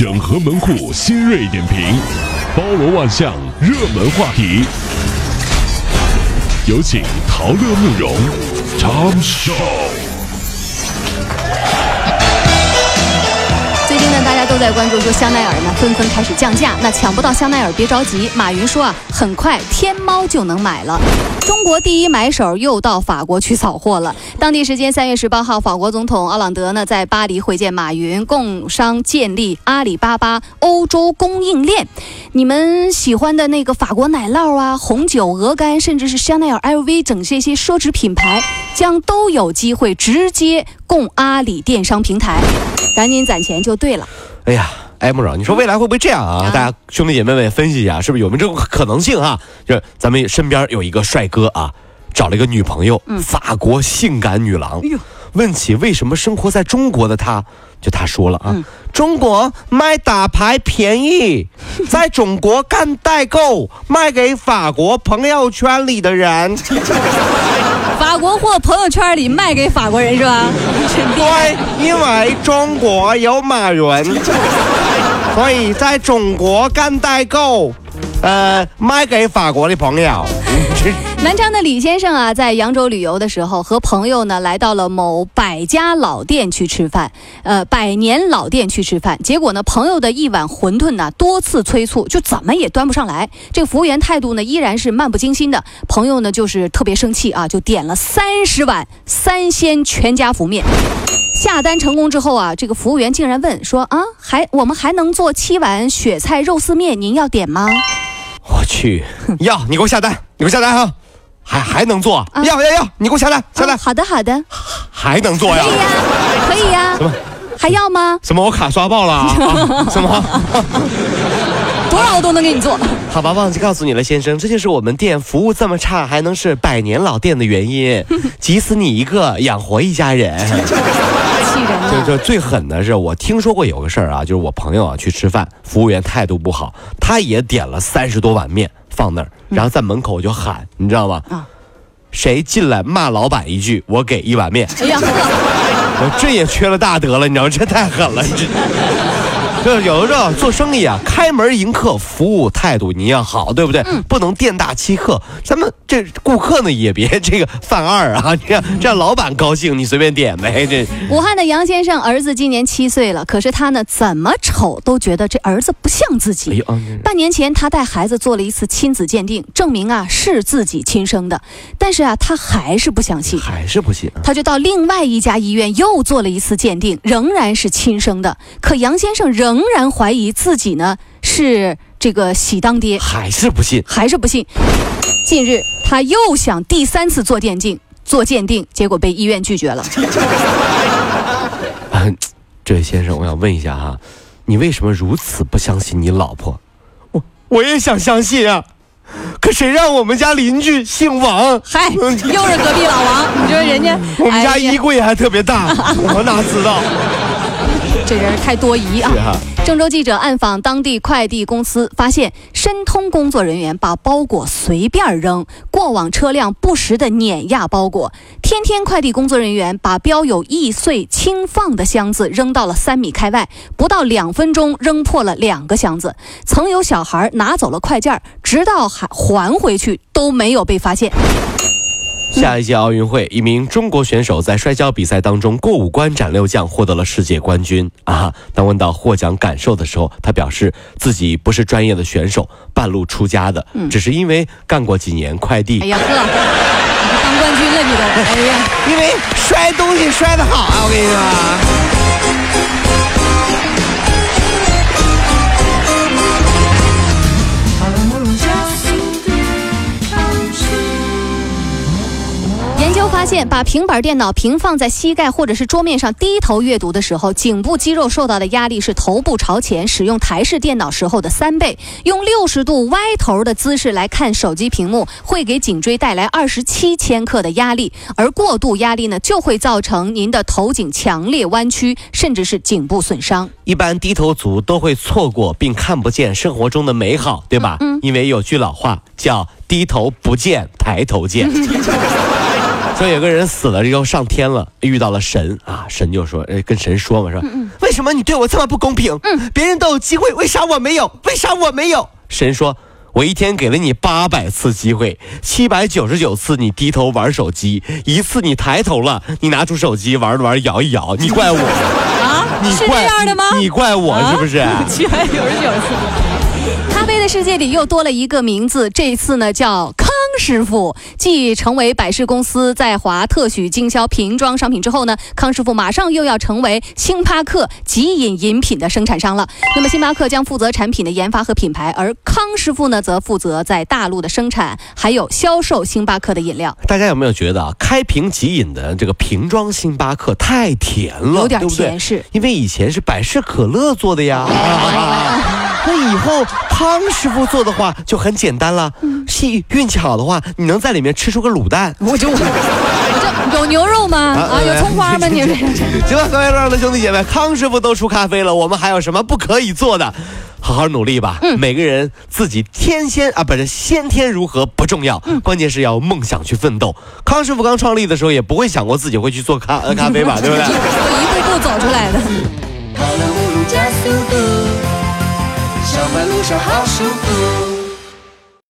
整合门户新锐点评，包罗万象，热门话题。有请陶乐慕容长寿。最近呢，大家都在关注说香奈儿呢纷纷开始降价，那抢不到香奈儿别着急，马云说啊，很快天猫就能买了。中国第一买手又到法国去扫货了。当地时间三月十八号，法国总统奥朗德呢在巴黎会见马云，共商建立阿里巴巴欧洲供应链。你们喜欢的那个法国奶酪啊、红酒、鹅肝，甚至是香奈儿、LV 等这些奢侈品牌，将都有机会直接供阿里电商平台。赶紧攒钱就对了。哎呀，你说未来会不会这样啊？啊大家兄弟姐妹们分析一下，是不是有没有这种可能性啊？就是咱们身边有一个帅哥啊，找了一个女朋友，法国性感女郎。哎问起为什么生活在中国的他，就他说了啊，嗯中国卖打牌便宜，在中国干代购，卖给法国朋友圈里的人。法国货朋友圈里卖给法国人是吧？对，因为中国有马云，所以在中国干代购，呃，卖给法国的朋友。南昌的李先生啊，在扬州旅游的时候，和朋友呢来到了某百家老店去吃饭，呃，百年老店去吃饭。结果呢，朋友的一碗馄饨呢，多次催促，就怎么也端不上来。这个服务员态度呢，依然是漫不经心的。朋友呢，就是特别生气啊，就点了三十碗三鲜全家福面。下单成功之后啊，这个服务员竟然问说啊，还我们还能做七碗雪菜肉丝面，您要点吗？我去，要你给我下单，你给我下单哈，还还能做？要要要，你给我下单，下单啊好的好的，还能做呀可以？呀，可以呀什么，还要吗？什么？我卡刷爆了 什么？多少我都能给你做。好吧，忘记告诉你了，先生，这就是我们店服务这么差，还能是百年老店的原因。急死你一个，养活一家人。就啊！就最狠的是，我听说过有个事儿啊，就是我朋友啊去吃饭，服务员态度不好，他也点了三十多碗面放那儿，然后在门口就喊，你知道吗？啊谁进来骂老板一句，我给一碗面。哎呀，我这也缺了大德了，你知道吗？这太狠了，这。这有的时候做生意啊，开门迎客，服务态度你要好，对不对？不能店大欺客。咱们这顾客呢也别这个犯二啊，这样这样老板高兴，你随便点呗。这武汉的杨先生儿子今年七岁了，可是他呢怎么瞅都觉得这儿子不像自己。哎呦，啊半年前，他带孩子做了一次亲子鉴定，证明啊是自己亲生的，但是啊他还是不相信。还是不信啊。他就到另外一家医院又做了一次鉴定，仍然是亲生的。可杨先生仍然怀疑自己呢是这个喜当爹，还是不信。还是不信。近日，他又想第三次做鉴定，做鉴定，结果被医院拒绝了。啊，这位先生，我想问一下哈、你为什么如此不相信你老婆？我我也想相信啊，可谁让我们家邻居姓王？嗨，又是隔壁老王，你说人家 我们家衣柜还特别大，我哪知道？这人太多疑啊郑州记者暗访当地快递公司，发现申通工作人员把包裹随便扔，过往车辆不时的碾压包裹。天天快递工作人员把标有易碎轻放的箱子扔到了三米开外，不到两分钟扔破了两个箱子。曾有小孩拿走了快件，直到还还回去都没有被发现。下一届奥运会，一名中国选手在摔跤比赛当中过五关斩六将，获得了世界冠军啊！当问到获奖感受的时候，他表示自己不是专业的选手，半路出家的，只是因为干过几年快递哎，呀呵，你当冠军了你都，哎呀。因为摔东西摔得好啊！我跟你说。究发现，把平板电脑平放在膝盖或者是桌面上低头阅读的时候，颈部肌肉受到的压力是头部朝前使用台式电脑时候的三倍。用六十度歪头的姿势来看手机屏幕，会给颈椎带来二十七千克的压力，而过度压力呢，就会造成您的头颈强烈弯曲，甚至是颈部损伤。一般低头族都会错过并看不见生活中的美好，对吧？因为有句老话叫“低头不见抬头见”。说有个人死了之后上天了，遇到了神啊，神就说，呃，跟神说嘛，说为什么你对我这么不公平？嗯，别人都有机会，为啥我没有？为啥我没有？神说。我一天给了你八百次机会，七百九十九次你低头玩手机，一次你抬头了，你拿出手机玩着玩摇一摇，你怪我啊？你是这样的吗？你怪我是不是？七百九十九次。咖啡的世界里又多了一个名字，这次呢叫康。师傅继成为百事公司在华特许经销瓶装商品之后呢，康师傅马上又要成为星巴克即饮饮品的生产商了。那么星巴克将负责产品的研发和品牌，而康师傅呢则负责在大陆的生产还有销售星巴克的饮料。大家有没有觉得啊，开瓶即饮的这个瓶装星巴克太甜了，有点甜是？因为以前是百事可乐做的呀。那以后康师傅做的话就很简单了，气运气好的话，你能在里面吃出个卤蛋。我就我就有牛肉吗？啊，有葱花吗？你 行了，各位的兄弟姐妹，康师傅都出咖啡了，我们还有什么不可以做的？好好努力吧。嗯，每个人自己天仙啊，不是先天如何不重要，关键是要梦想去奋斗。康师傅刚创立的时候也不会想过自己会去做咖咖啡吧，对不对？一步步走出来的。上班路上好舒服。